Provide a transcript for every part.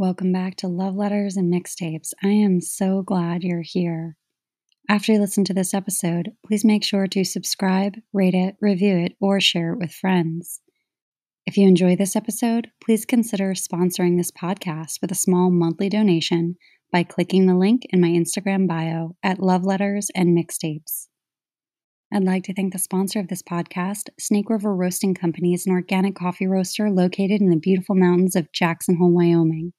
Welcome back to Love Letters and Mixtapes. I am so glad you're here. After you listen to this episode, please make sure to subscribe, rate it, review it, or share it with friends. If you enjoy this episode, please consider sponsoring this podcast with a small monthly donation by clicking the link in my Instagram bio at Love Letters and Mixtapes. I'd like to thank the sponsor of this podcast, Snake River Roasting Company, is an organic coffee roaster located in the beautiful mountains of Jackson Hole, Wyoming.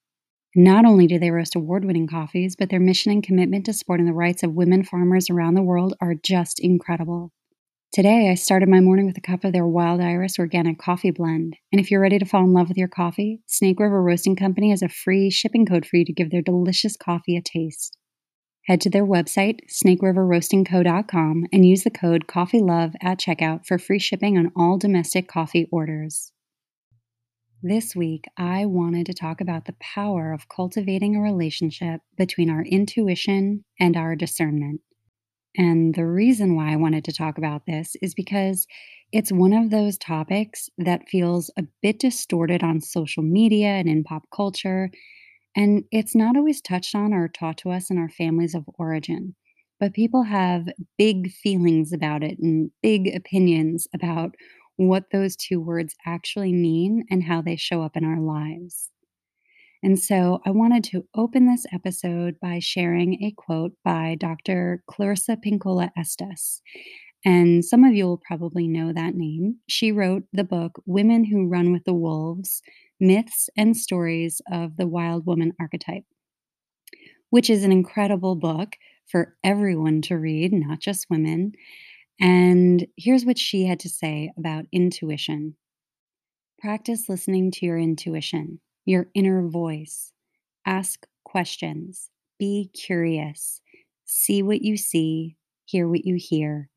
Not only do they roast award winning coffees, but their mission and commitment to supporting the rights of women farmers around the world are just incredible. Today, I started my morning with a cup of their Wild Iris organic coffee blend. And if you're ready to fall in love with your coffee, Snake River Roasting Company has a free shipping code for you to give their delicious coffee a taste. Head to their website, snakeriverroastingco.com, and use the code COFFEELOVE at checkout for free shipping on all domestic coffee orders. This week, I wanted to talk about the power of cultivating a relationship between our intuition and our discernment. And the reason why I wanted to talk about this is because it's one of those topics that feels a bit distorted on social media and in pop culture. And it's not always touched on or taught to us in our families of origin. But people have big feelings about it and big opinions about what those two words actually mean and how they show up in our lives. And so I wanted to open this episode by sharing a quote by Dr. Clarissa Pinkola Estes. And some of you will probably know that name. She wrote the book Women Who Run with the Wolves Myths and Stories of the Wild Woman Archetype, which is an incredible book for everyone to read, not just women. And here's what she had to say about intuition practice listening to your intuition, your inner voice. Ask questions, be curious, see what you see, hear what you hear,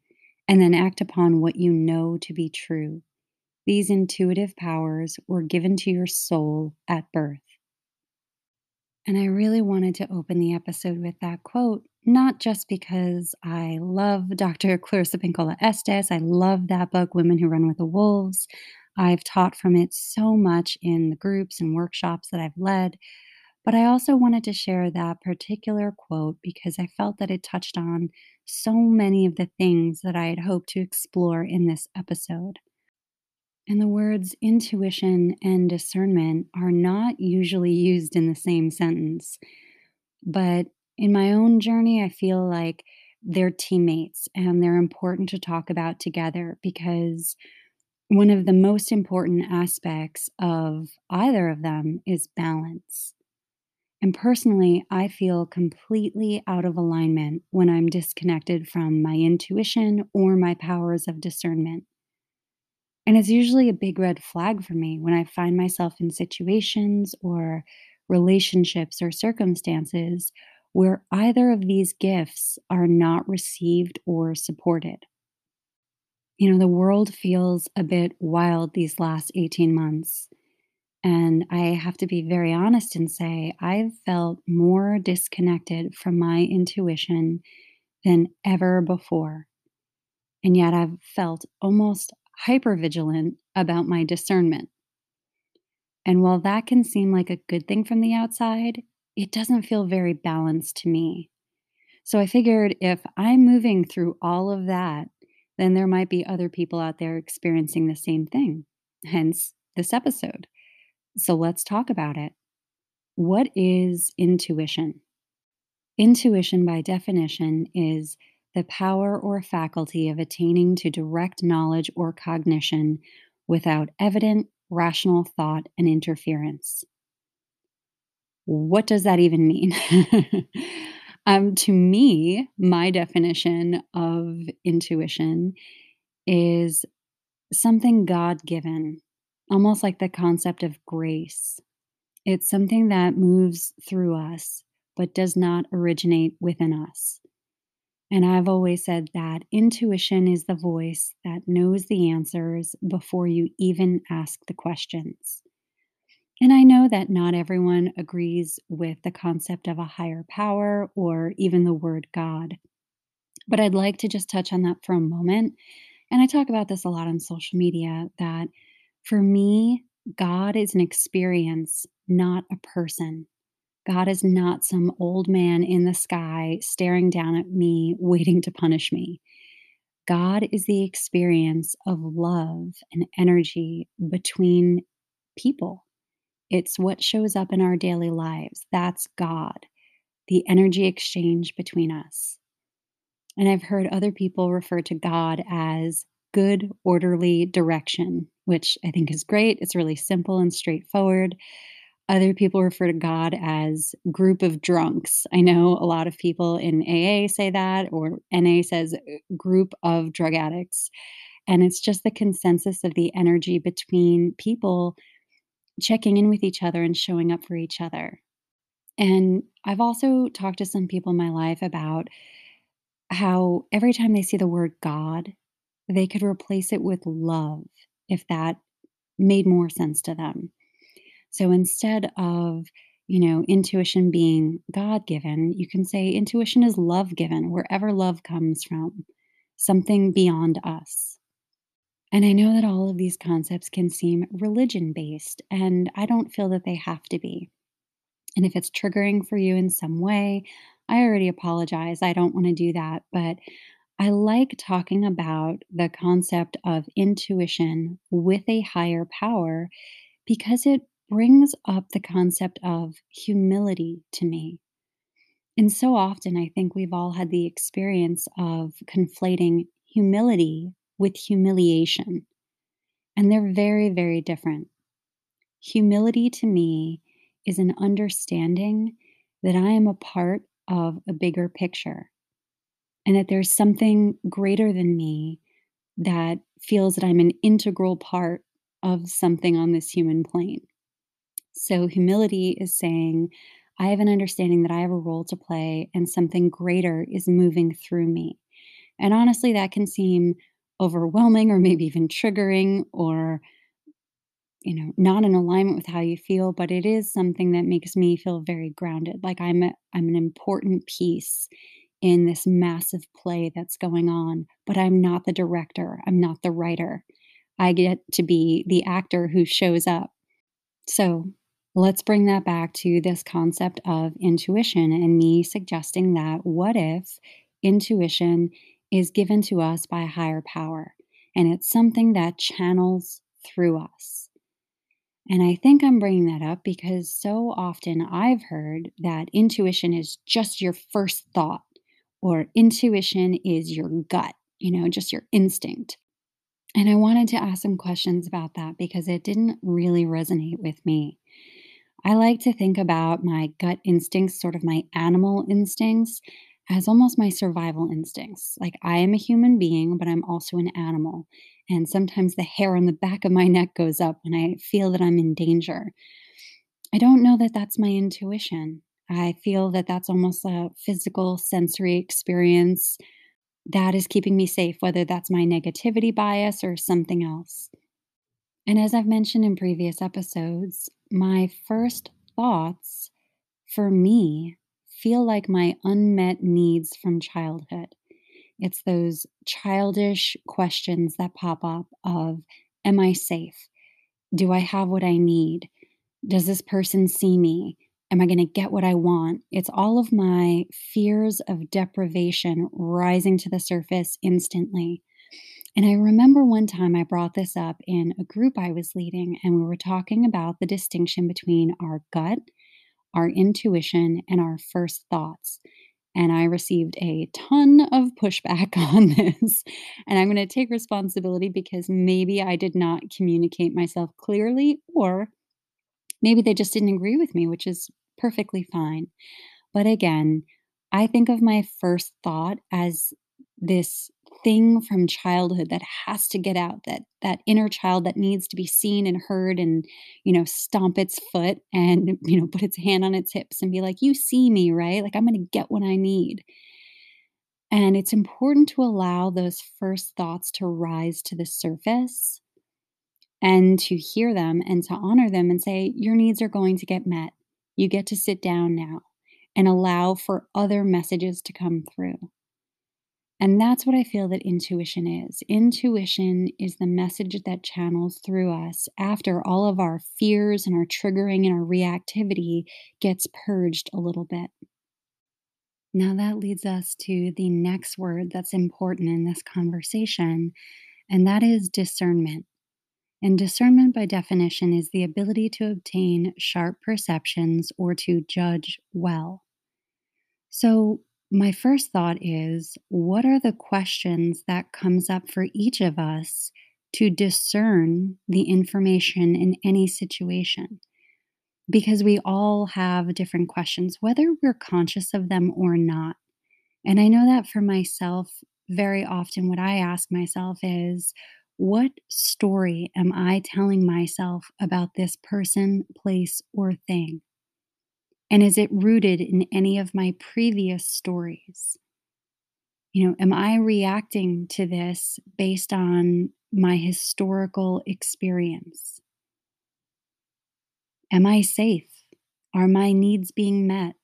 and then act upon what you know to be true. These intuitive powers were given to your soul at birth. And I really wanted to open the episode with that quote not just because I love Dr. Clarissa Pinkola Estes. I love that book, Women Who Run with the Wolves. I've taught from it so much in the groups and workshops that I've led. But I also wanted to share that particular quote because I felt that it touched on so many of the things that I had hoped to explore in this episode. And the words intuition and discernment are not usually used in the same sentence. But in my own journey, I feel like they're teammates and they're important to talk about together because one of the most important aspects of either of them is balance. And personally, I feel completely out of alignment when I'm disconnected from my intuition or my powers of discernment. And it's usually a big red flag for me when I find myself in situations or relationships or circumstances where either of these gifts are not received or supported. You know, the world feels a bit wild these last 18 months. And I have to be very honest and say, I've felt more disconnected from my intuition than ever before. And yet I've felt almost hyper vigilant about my discernment. And while that can seem like a good thing from the outside, it doesn't feel very balanced to me. So I figured if I'm moving through all of that, then there might be other people out there experiencing the same thing. Hence this episode. So let's talk about it. What is intuition? Intuition, by definition, is the power or faculty of attaining to direct knowledge or cognition without evident, rational thought and interference what does that even mean? um, to me, my definition of intuition is something God given, almost like the concept of grace. It's something that moves through us, but does not originate within us. And I've always said that intuition is the voice that knows the answers before you even ask the questions. And I know that not everyone agrees with the concept of a higher power or even the word God. But I'd like to just touch on that for a moment. And I talk about this a lot on social media that for me, God is an experience, not a person. God is not some old man in the sky staring down at me, waiting to punish me. God is the experience of love and energy between people. It's what shows up in our daily lives. That's God, the energy exchange between us. And I've heard other people refer to God as good, orderly direction, which I think is great. It's really simple and straightforward. Other people refer to God as group of drunks. I know a lot of people in AA say that, or NA says uh, group of drug addicts. And it's just the consensus of the energy between people checking in with each other and showing up for each other. And I've also talked to some people in my life about how every time they see the word God, they could replace it with love if that made more sense to them. So instead of, you know, intuition being God given, you can say intuition is love given, wherever love comes from, something beyond us. And I know that all of these concepts can seem religion based, and I don't feel that they have to be. And if it's triggering for you in some way, I already apologize. I don't want to do that. But I like talking about the concept of intuition with a higher power because it brings up the concept of humility to me. And so often, I think we've all had the experience of conflating humility with humiliation. And they're very, very different. Humility to me is an understanding that I am a part of a bigger picture and that there's something greater than me that feels that I'm an integral part of something on this human plane. So, humility is saying, I have an understanding that I have a role to play and something greater is moving through me. And honestly, that can seem overwhelming or maybe even triggering or you know not in alignment with how you feel but it is something that makes me feel very grounded. Like i'm a, i'm an important piece in this massive play that's going on but i'm not the director i'm not the writer. I get to be the actor who shows up. So let's bring that back to this concept of intuition and me suggesting that what if intuition is given to us by a higher power and it's something that channels through us and I think I'm bringing that up because so often I've heard that intuition is just your first thought, or intuition is your gut, you know, just your instinct. And I wanted to ask some questions about that because it didn't really resonate with me. I like to think about my gut instincts, sort of my animal instincts, as almost my survival instincts. Like I am a human being, but I'm also an animal. And sometimes the hair on the back of my neck goes up when I feel that I'm in danger. I don't know that that's my intuition. I feel that that's almost a physical sensory experience that is keeping me safe, whether that's my negativity bias or something else. And as I've mentioned in previous episodes, my first thoughts for me feel like my unmet needs from childhood. It's those childish questions that pop up of Am I safe? Do I have what I need? Does this person see me? Am I going to get what I want? It's all of my fears of deprivation rising to the surface instantly. And I remember one time I brought this up in a group I was leading, and we were talking about the distinction between our gut, our intuition, and our first thoughts. And I received a ton of pushback on this. And I'm going to take responsibility because maybe I did not communicate myself clearly, or maybe they just didn't agree with me, which is perfectly fine. But again, I think of my first thought as this thing from childhood that has to get out that that inner child that needs to be seen and heard and you know stomp its foot and you know put its hand on its hips and be like you see me right? Like i'm going to get what i need. And it's important to allow those first thoughts to rise to the surface and to hear them and to honor them and say your needs are going to get met. You get to sit down now and allow for other messages to come through And that's what I feel that intuition is. Intuition is the message that channels through us after all of our fears and our triggering and our reactivity gets purged a little bit. Now, that leads us to the next word that's important in this conversation, and that is discernment. And discernment, by definition, is the ability to obtain sharp perceptions or to judge well. So, my first thought is what are the questions that comes up for each of us to discern the information in any situation? Because we all have different questions, whether we're conscious of them or not. And I know that for myself, very often what I ask myself is, what story am I telling myself about this person, place, or thing? And is it rooted in any of my previous stories? You know, am I reacting to this based on my historical experience? Am I safe? Are my needs being met?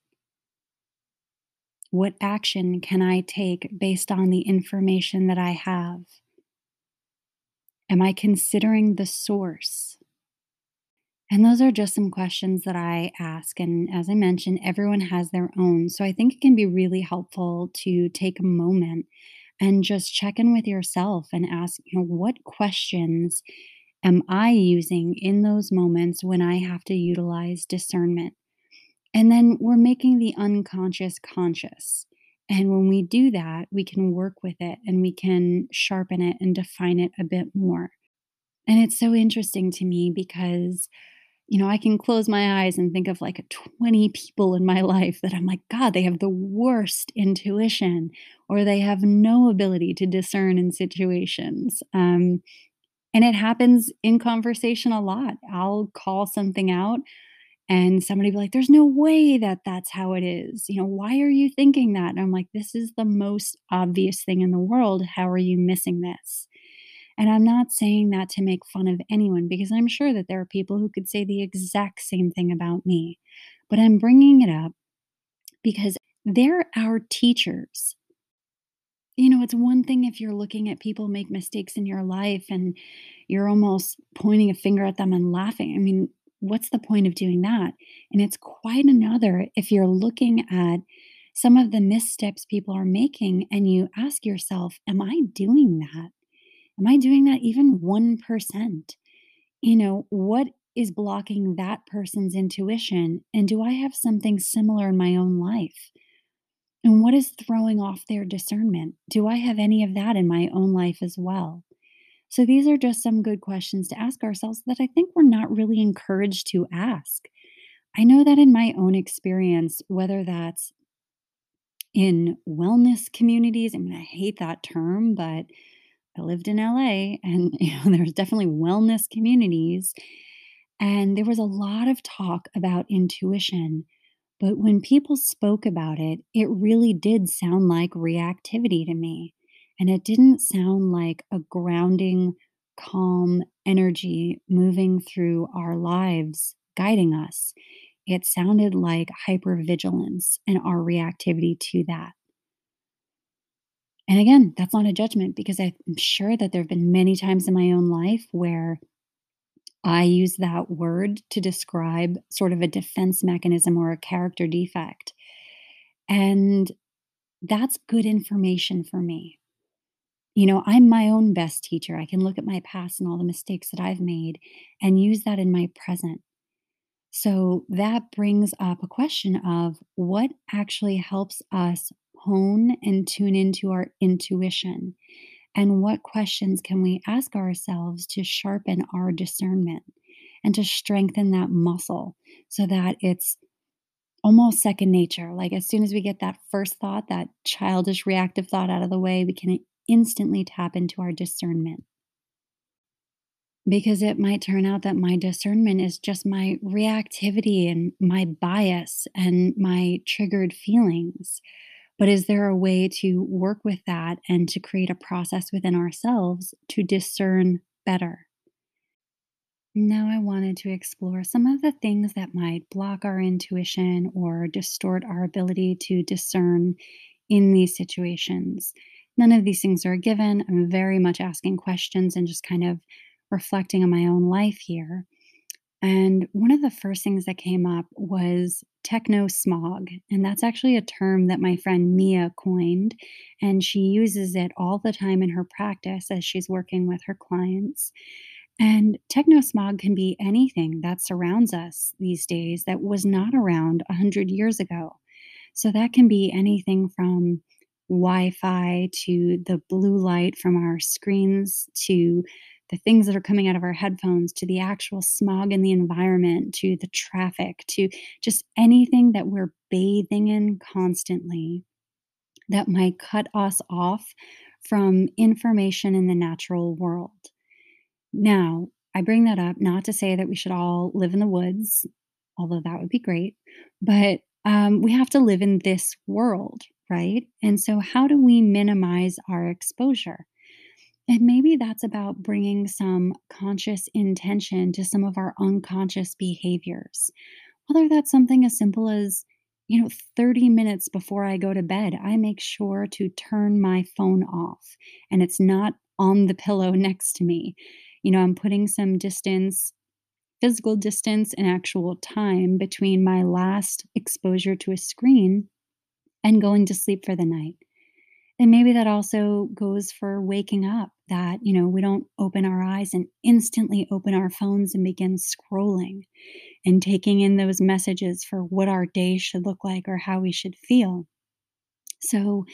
What action can I take based on the information that I have? Am I considering the source? And those are just some questions that I ask. And as I mentioned, everyone has their own. So I think it can be really helpful to take a moment and just check in with yourself and ask, you know, what questions am I using in those moments when I have to utilize discernment? And then we're making the unconscious conscious. And when we do that, we can work with it and we can sharpen it and define it a bit more. And it's so interesting to me because you know, I can close my eyes and think of like 20 people in my life that I'm like, God, they have the worst intuition or they have no ability to discern in situations. Um, and it happens in conversation a lot. I'll call something out and somebody be like, there's no way that that's how it is. You know, why are you thinking that? And I'm like, this is the most obvious thing in the world. How are you missing this? And I'm not saying that to make fun of anyone because I'm sure that there are people who could say the exact same thing about me. But I'm bringing it up because they're our teachers. You know, it's one thing if you're looking at people make mistakes in your life and you're almost pointing a finger at them and laughing. I mean, what's the point of doing that? And it's quite another if you're looking at some of the missteps people are making and you ask yourself, Am I doing that? Am I doing that even 1%? You know, what is blocking that person's intuition? And do I have something similar in my own life? And what is throwing off their discernment? Do I have any of that in my own life as well? So, these are just some good questions to ask ourselves that I think we're not really encouraged to ask. I know that in my own experience, whether that's in wellness communities, I mean, I hate that term, but I lived in LA and you know there's definitely wellness communities and there was a lot of talk about intuition but when people spoke about it it really did sound like reactivity to me and it didn't sound like a grounding calm energy moving through our lives guiding us. It sounded like hypervigilance and our reactivity to that and again, that's not a judgment because I'm sure that there have been many times in my own life where I use that word to describe sort of a defense mechanism or a character defect. And that's good information for me. You know, I'm my own best teacher. I can look at my past and all the mistakes that I've made and use that in my present. So that brings up a question of what actually helps us hone and tune into our intuition? And what questions can we ask ourselves to sharpen our discernment and to strengthen that muscle so that it's almost second nature? Like, as soon as we get that first thought, that childish reactive thought out of the way, we can instantly tap into our discernment. Because it might turn out that my discernment is just my reactivity and my bias and my triggered feelings. But is there a way to work with that and to create a process within ourselves to discern better? Now, I wanted to explore some of the things that might block our intuition or distort our ability to discern in these situations. none of these things are given. I'm very much asking questions and just kind of reflecting on my own life here. And one of the first things that came up was techno smog. And that's actually a term that my friend Mia coined. And she uses it all the time in her practice as she's working with her clients. And techno smog can be anything that surrounds us these days that was not around 100 years ago. So that can be anything from Wi Fi to the blue light from our screens to the things that are coming out of our headphones to the actual smog in the environment to the traffic to just anything that we're bathing in constantly that might cut us off from information in the natural world. Now, I bring that up not to say that we should all live in the woods, although that would be great, but um, we have to live in this world, right? And so, how do we minimize our exposure? And maybe that's about bringing some conscious intention to some of our unconscious behaviors. Whether that's something as simple as, you know, 30 minutes before I go to bed, I make sure to turn my phone off and it's not on the pillow next to me. You know, I'm putting some distance, physical distance, and actual time between my last exposure to a screen and going to sleep for the night. And maybe that also goes for waking up that, you know, we don't open our eyes and instantly open our phones and begin scrolling and taking in those messages for what our day should look like or how we should feel. So,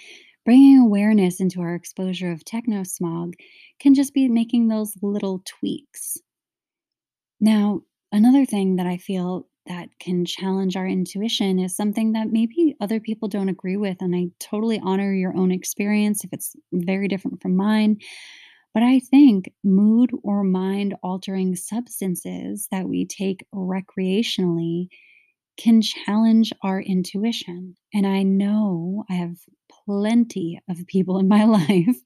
bringing awareness into our exposure of techno smog can just be making those little tweaks. Now, another thing that I feel that can challenge our intuition is something that maybe other people don't agree with. And I totally honor your own experience if it's very different from mine. But I think mood or mind altering substances that we take recreationally can challenge our intuition. And I know I have plenty of people in my life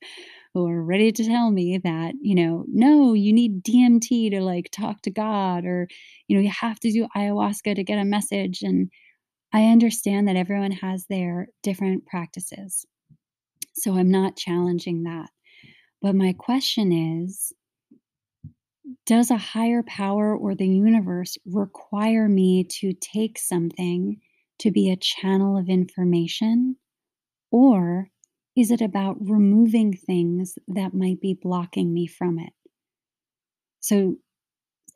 who are ready to tell me that, you know, no, you need DMT to like talk to God, or, you know, you have to do ayahuasca to get a message. And I understand that everyone has their different practices. So I'm not challenging that. But my question is Does a higher power or the universe require me to take something to be a channel of information? Or is it about removing things that might be blocking me from it? So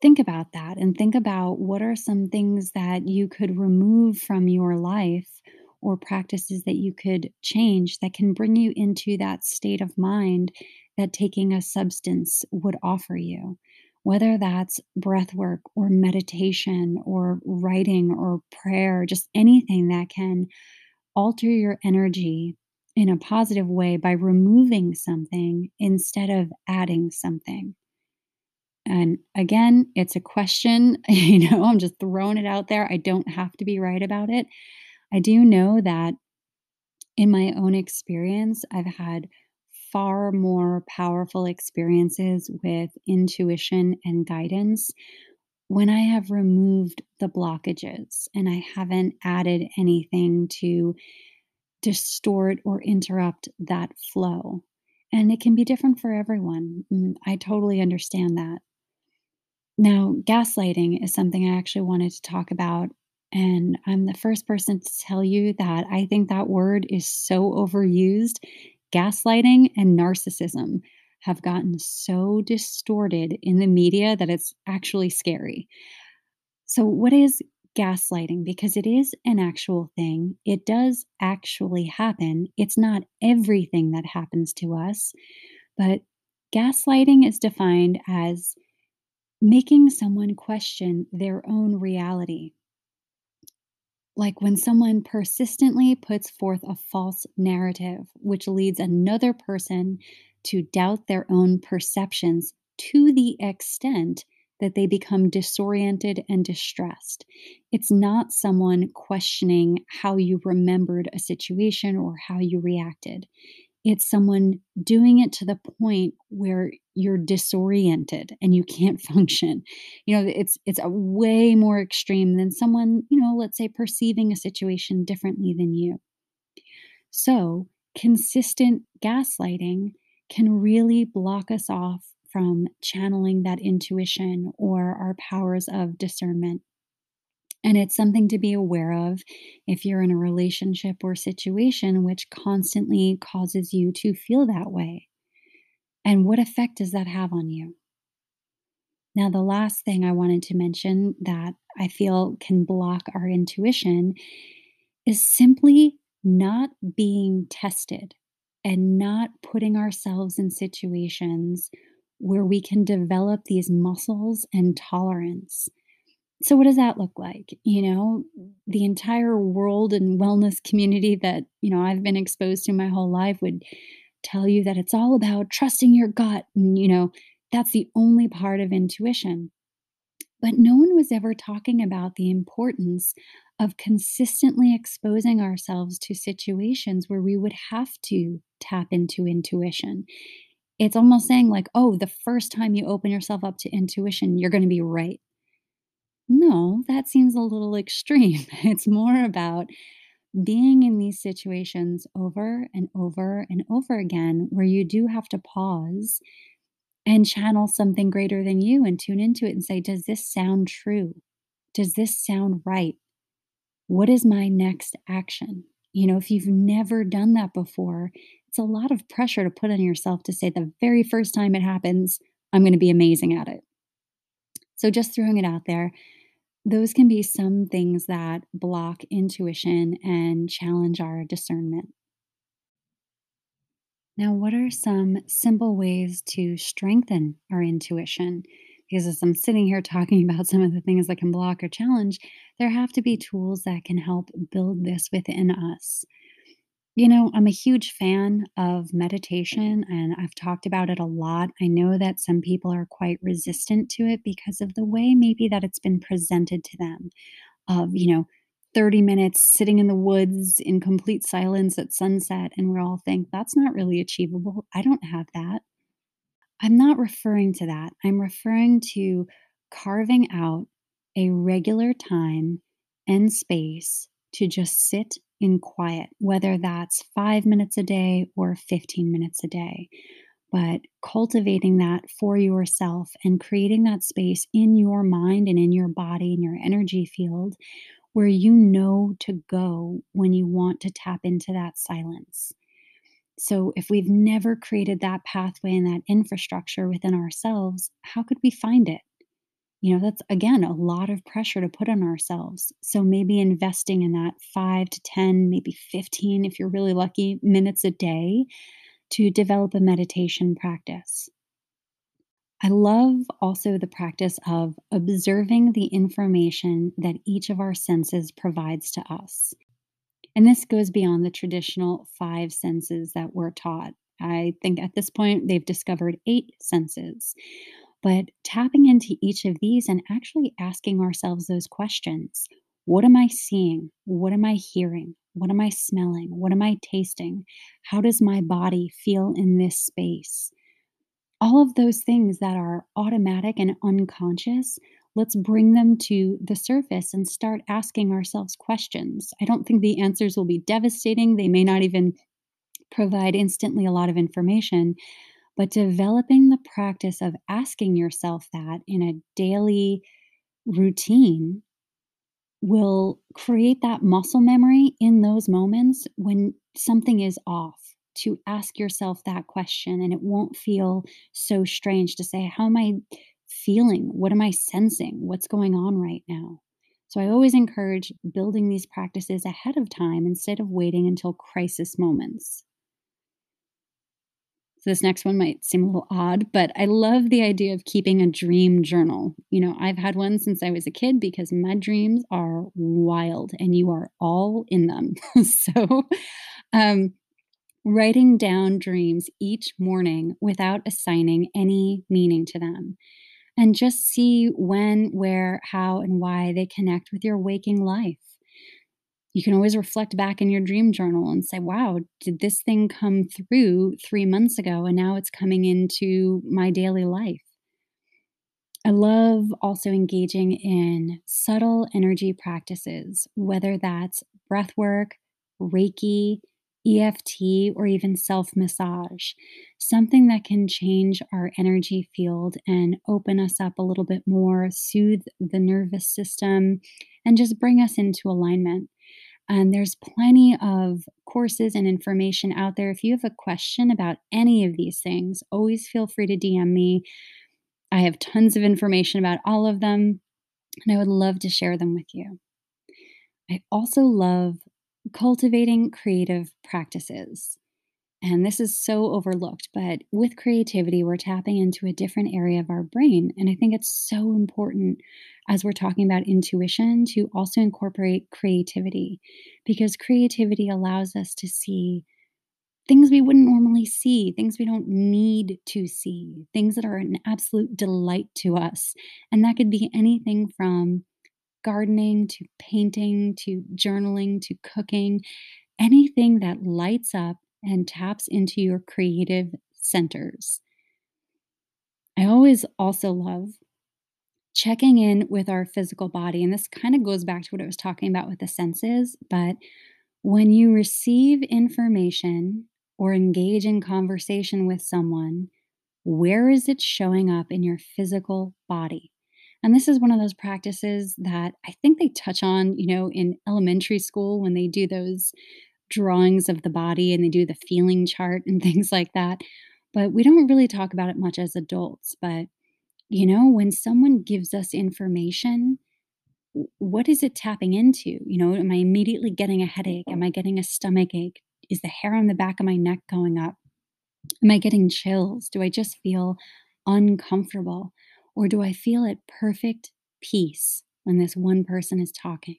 think about that and think about what are some things that you could remove from your life or practices that you could change that can bring you into that state of mind that taking a substance would offer you. Whether that's breath work or meditation or writing or prayer, just anything that can alter your energy in a positive way by removing something instead of adding something. And again, it's a question. You know, I'm just throwing it out there. I don't have to be right about it. I do know that in my own experience, I've had far more powerful experiences with intuition and guidance when I have removed the blockages and I haven't added anything to distort or interrupt that flow. And it can be different for everyone. Mm, I totally understand that. Now, gaslighting is something I actually wanted to talk about. And I'm the first person to tell you that I think that word is so overused. Gaslighting and narcissism have gotten so distorted in the media that it's actually scary. So, what is gaslighting because it is an actual thing. It does actually happen. It's not everything that happens to us, but gaslighting is defined as making someone question their own reality. Like when someone persistently puts forth a false narrative, which leads another person to doubt their own perceptions to the extent that they become disoriented and distressed. It's not someone questioning how you remembered a situation or how you reacted. It's someone doing it to the point where you're disoriented and you can't function. You know, it's it's a way more extreme than someone, you know, let's say perceiving a situation differently than you. So, consistent gaslighting can really block us off from channeling that intuition or our powers of discernment. And it's something to be aware of if you're in a relationship or situation which constantly causes you to feel that way. And what effect does that have on you? Now, the last thing I wanted to mention that I feel can block our intuition is simply not being tested and not putting ourselves in situations where we can develop these muscles and tolerance so, what does that look like? You know, the entire world and wellness community that, you know, I've been exposed to my whole life would tell you that it's all about trusting your gut. And, you know, that's the only part of intuition. But no one was ever talking about the importance of consistently exposing ourselves to situations where we would have to tap into intuition. It's almost saying, like, oh, the first time you open yourself up to intuition, you're going to be right. No, that seems a little extreme. It's more about being in these situations over and over and over again where you do have to pause and channel something greater than you and tune into it and say, Does this sound true? Does this sound right? What is my next action? You know, if you've never done that before, it's a lot of pressure to put on yourself to say the very first time it happens, I'm going to be amazing at it. So, just throwing it out there, those can be some things that block intuition and challenge our discernment. Now, what are some simple ways to strengthen our intuition? Because as I'm sitting here talking about some of the things that can block or challenge, there have to be tools that can help build this within us. You know, I'm a huge fan of meditation and I've talked about it a lot. I know that some people are quite resistant to it because of the way maybe that it's been presented to them of, you know, 30 minutes sitting in the woods in complete silence at sunset and we all think that's not really achievable. I don't have that. I'm not referring to that. I'm referring to carving out a regular time and space to just sit in quiet, whether that's five minutes a day or 15 minutes a day. But cultivating that for yourself and creating that space in your mind and in your body and your energy field where you know to go when you want to tap into that silence. So, if we've never created that pathway and that infrastructure within ourselves, how could we find it? You know, that's again a lot of pressure to put on ourselves. So maybe investing in that five to 10, maybe 15, if you're really lucky, minutes a day to develop a meditation practice. I love also the practice of observing the information that each of our senses provides to us. And this goes beyond the traditional five senses that we're taught. I think at this point they've discovered eight senses. But tapping into each of these and actually asking ourselves those questions what am I seeing? What am I hearing? What am I smelling? What am I tasting? How does my body feel in this space? All of those things that are automatic and unconscious, let's bring them to the surface and start asking ourselves questions. I don't think the answers will be devastating. They may not even provide instantly a lot of information, but developing the practice of asking yourself that in a daily routine will create that muscle memory in those moments when something is off to ask yourself that question and it won't feel so strange to say how am i feeling? What am i sensing? What's going on right now? So i always encourage building these practices ahead of time instead of waiting until crisis moments so this next one might seem a little odd, but I love the idea of keeping a dream journal. You know, I've had one since I was a kid because my dreams are wild and you are all in them. so, um, writing down dreams each morning without assigning any meaning to them. And just see when, where, how, and why they connect with your waking life you can always reflect back in your dream journal and say, wow, did this thing come through three months ago and now it's coming into my daily life? I love also engaging in subtle energy practices, whether that's breath work, Reiki, EFT, or even self massage, something that can change our energy field and open us up a little bit more, soothe the nervous system, and just bring us into alignment. And there's plenty of courses and information out there. If you have a question about any of these things, always feel free to DM me. I have tons of information about all of them, and I would love to share them with you. I also love cultivating creative practices. And this is so overlooked, but with creativity, we're tapping into a different area of our brain. And I think it's so important as we're talking about intuition to also incorporate creativity because creativity allows us to see things we wouldn't normally see, things we don't need to see, things that are an absolute delight to us. And that could be anything from gardening to painting to journaling to cooking, anything that lights up and taps into your creative centers. I always also love checking in with our physical body. And this kind of goes back to what I was talking about with the senses. But when you receive information or engage in conversation with someone, where is it showing up in your physical body? And this is one of those practices that I think they touch on, you know, in elementary school when they do those drawings of the body and they do the feeling chart and things like that. But we don't really talk about it much as adults. But, you know, when someone gives us information, what is it tapping into? You know, am I immediately getting a headache? Am mm-hmm. I getting a stomach ache? Is the hair on the back of my neck going up? Am I getting chills? Do I just feel uncomfortable? Or do I feel at perfect peace when this one person is talking?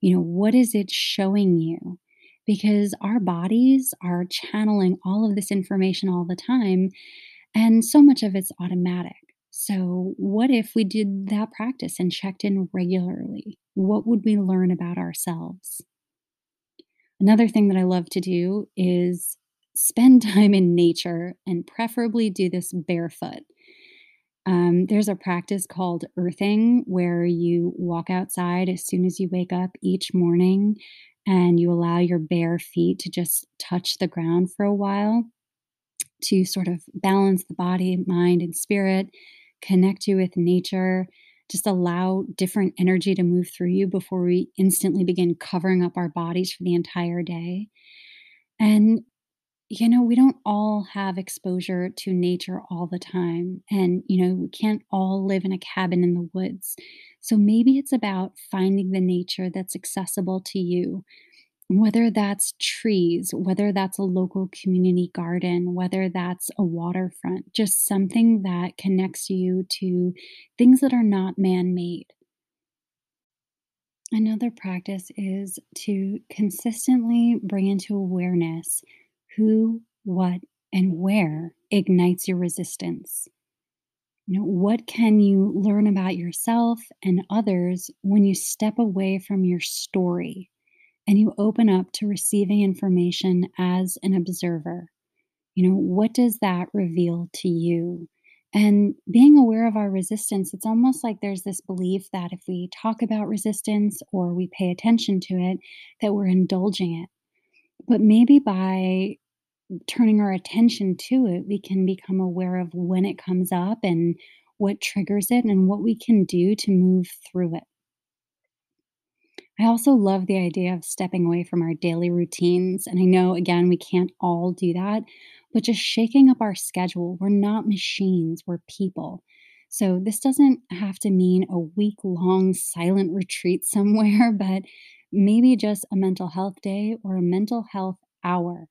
You know, what is it showing you? Because our bodies are channeling all of this information all the time, and so much of it's automatic. So, what if we did that practice and checked in regularly? What would we learn about ourselves? Another thing that I love to do is spend time in nature and preferably do this barefoot. Um, there's a practice called earthing where you walk outside as soon as you wake up each morning and you allow your bare feet to just touch the ground for a while to sort of balance the body, mind, and spirit, connect you with nature, just allow different energy to move through you before we instantly begin covering up our bodies for the entire day. And you know, we don't all have exposure to nature all the time. And, you know, we can't all live in a cabin in the woods. So maybe it's about finding the nature that's accessible to you, whether that's trees, whether that's a local community garden, whether that's a waterfront, just something that connects you to things that are not man made. Another practice is to consistently bring into awareness who, what, and where ignites your resistance. You know, what can you learn about yourself and others when you step away from your story and you open up to receiving information as an observer? You know, what does that reveal to you? And being aware of our resistance, it's almost like there's this belief that if we talk about resistance or we pay attention to it, that we're indulging it. But maybe by turning our attention to it, we can become aware of when it comes up and what triggers it and what we can do to move through it. I also love the idea of stepping away from our daily routines. And I know, again, we can't all do that, but just shaking up our schedule. We're not machines, we're people. So this doesn't have to mean a week long silent retreat somewhere, but maybe just a mental health day or a mental health hour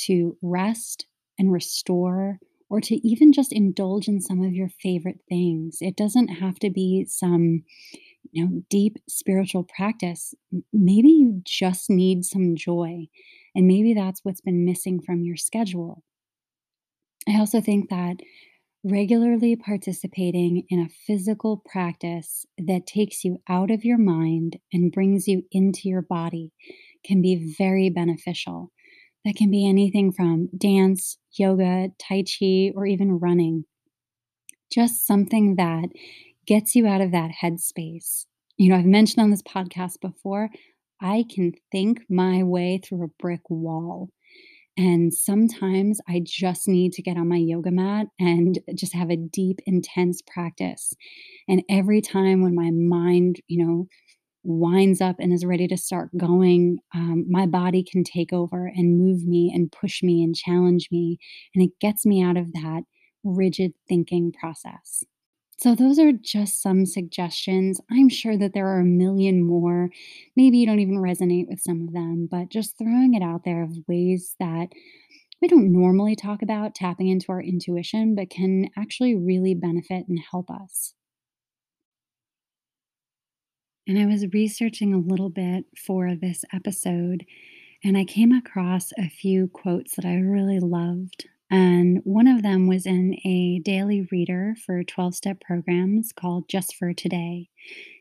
to rest and restore or to even just indulge in some of your favorite things. It doesn't have to be some you know deep spiritual practice. Maybe you just need some joy and maybe that's what's been missing from your schedule. I also think that regularly participating in a physical practice that takes you out of your mind and brings you into your body can be very beneficial. That can be anything from dance, yoga, Tai Chi, or even running. Just something that gets you out of that headspace. You know, I've mentioned on this podcast before, I can think my way through a brick wall. And sometimes I just need to get on my yoga mat and just have a deep, intense practice. And every time when my mind, you know, winds up and is ready to start going, um, my body can take over and move me and push me and challenge me. And it gets me out of that rigid thinking process. So, those are just some suggestions. I'm sure that there are a million more. Maybe you don't even resonate with some of them, but just throwing it out there of ways that we don't normally talk about tapping into our intuition, but can actually really benefit and help us. And I was researching a little bit for this episode, and I came across a few quotes that I really loved. And one of them was in a daily reader for 12 step programs called Just for Today.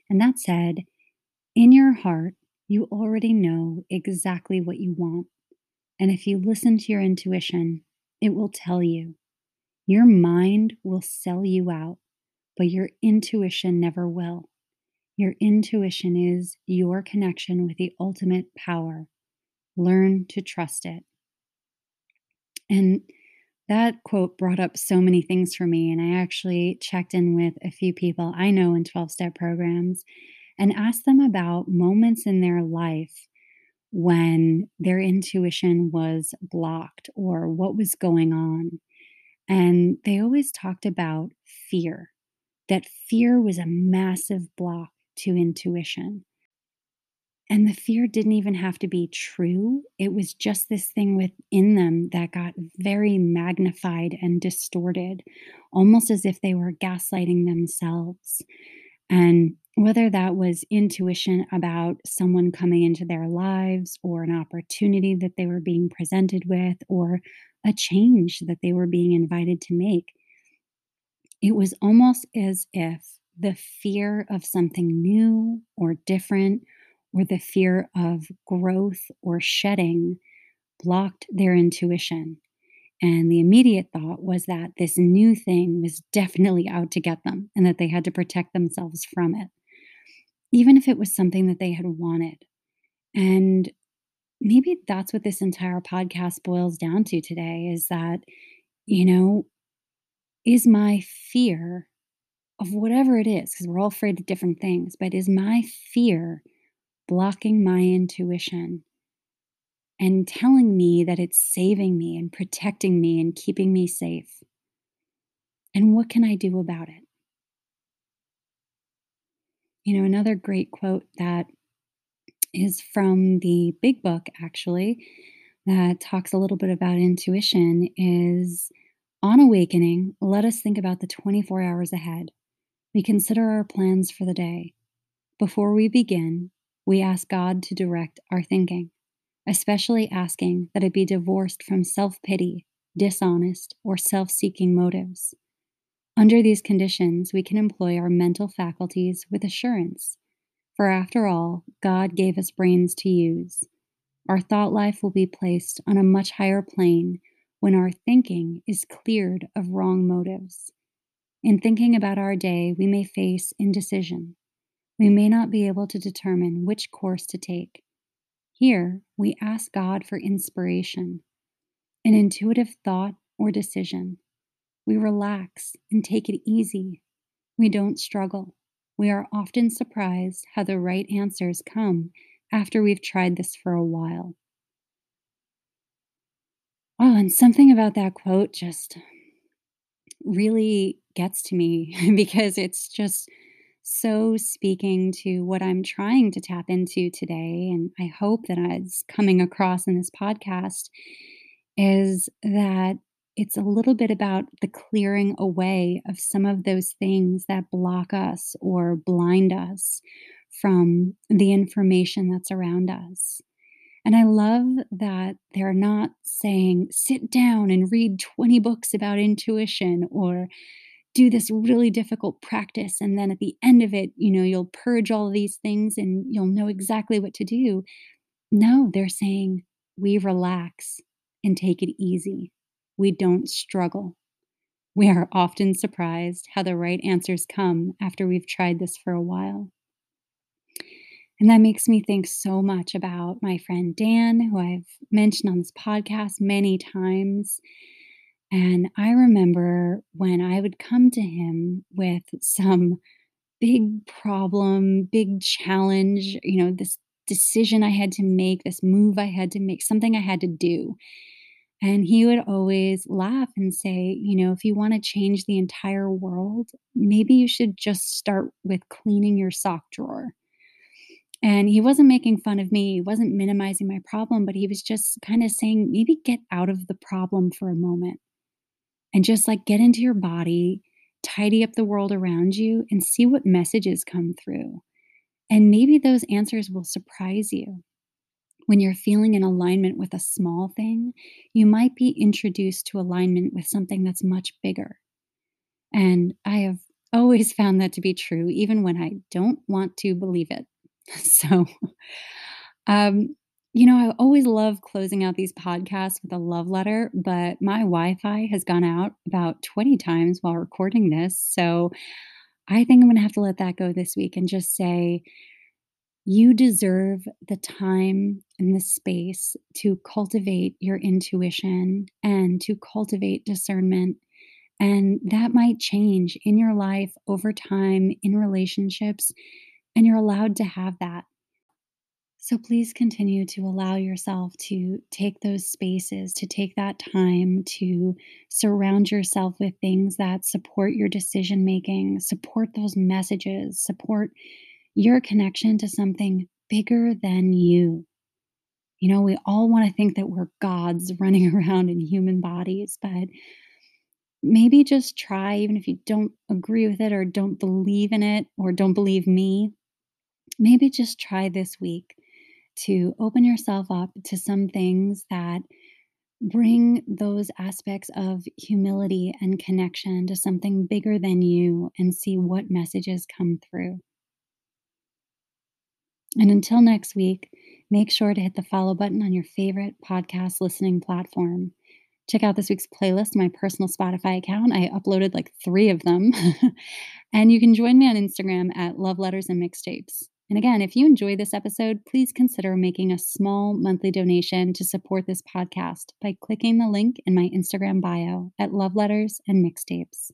And that said, In your heart, you already know exactly what you want. And if you listen to your intuition, it will tell you. Your mind will sell you out, but your intuition never will. Your intuition is your connection with the ultimate power. Learn to trust it. And that quote brought up so many things for me. And I actually checked in with a few people I know in 12 step programs and asked them about moments in their life when their intuition was blocked or what was going on. And they always talked about fear, that fear was a massive block to intuition. And the fear didn't even have to be true. It was just this thing within them that got very magnified and distorted, almost as if they were gaslighting themselves. And whether that was intuition about someone coming into their lives or an opportunity that they were being presented with or a change that they were being invited to make, it was almost as if the fear of something new or different or the fear of growth or shedding blocked their intuition. And the immediate thought was that this new thing was definitely out to get them and that they had to protect themselves from it, even if it was something that they had wanted. And maybe that's what this entire podcast boils down to today is that, you know, is my fear of whatever it is, because we're all afraid of different things, but is my fear blocking my intuition and telling me that it's saving me and protecting me and keeping me safe? And what can I do about it? You know, another great quote that is from the big book, actually, that talks a little bit about intuition is on awakening, let us think about the 24 hours ahead we consider our plans for the day. Before we begin, we ask God to direct our thinking, especially asking that it be divorced from self pity, dishonest, or self seeking motives. Under these conditions, we can employ our mental faculties with assurance, for after all, God gave us brains to use. Our thought life will be placed on a much higher plane when our thinking is cleared of wrong motives in thinking about our day, we may face indecision. We may not be able to determine which course to take. Here, we ask God for inspiration, an intuitive thought or decision. We relax and take it easy. We don't struggle. We are often surprised how the right answers come after we've tried this for a while. Oh, and something about that quote just really gets to me because it's just so speaking to what I'm trying to tap into today. And I hope that it's coming across in this podcast is that it's a little bit about the clearing away of some of those things that block us or blind us from the information that's around us. And I love that they're not saying, sit down and read 20 books about intuition or do this really difficult practice. And then at the end of it, you know, you'll purge all these things and you'll know exactly what to do. No, they're saying, we relax and take it easy. We don't struggle. We are often surprised how the right answers come after we've tried this for a while. And that makes me think so much about my friend Dan, who I've mentioned on this podcast many times. And I remember when I would come to him with some big problem, big challenge, you know, this decision I had to make, this move I had to make, something I had to do. And he would always laugh and say, you know, if you want to change the entire world, maybe you should just start with cleaning your sock drawer. And he wasn't making fun of me, he wasn't minimizing my problem, but he was just kind of saying, maybe get out of the problem for a moment and just like get into your body, tidy up the world around you, and see what messages come through. And maybe those answers will surprise you. When you're feeling in alignment with a small thing, you might be introduced to alignment with something that's much bigger. And I have always found that to be true, even when I don't want to believe it. So, um, you know, I always love closing out these podcasts with a love letter, but my Wi Fi has gone out about 20 times while recording this. So I think I'm going to have to let that go this week and just say, you deserve the time and the space to cultivate your intuition and to cultivate discernment. And that might change in your life over time, in relationships, and you're allowed to have that. So please continue to allow yourself to take those spaces, to take that time to surround yourself with things that support your decision making, support those messages, support your connection to something bigger than you. You know, we all want to think that we're gods running around in human bodies, but maybe just try, even if you don't agree with it or don't believe in it or don't believe me, maybe just try this week to open yourself up to some things that bring those aspects of humility and connection to something bigger than you and see what messages come through. And until next week, make sure to hit the follow button on your favorite podcast listening platform. Check out this week's playlist, my personal Spotify account. I uploaded like three of them. and you can join me on Instagram at Love Letters and Mixtapes. And again, if you enjoy this episode, please consider making a small monthly donation to support this podcast by clicking the link in my Instagram bio at Love Letters and Mixtapes.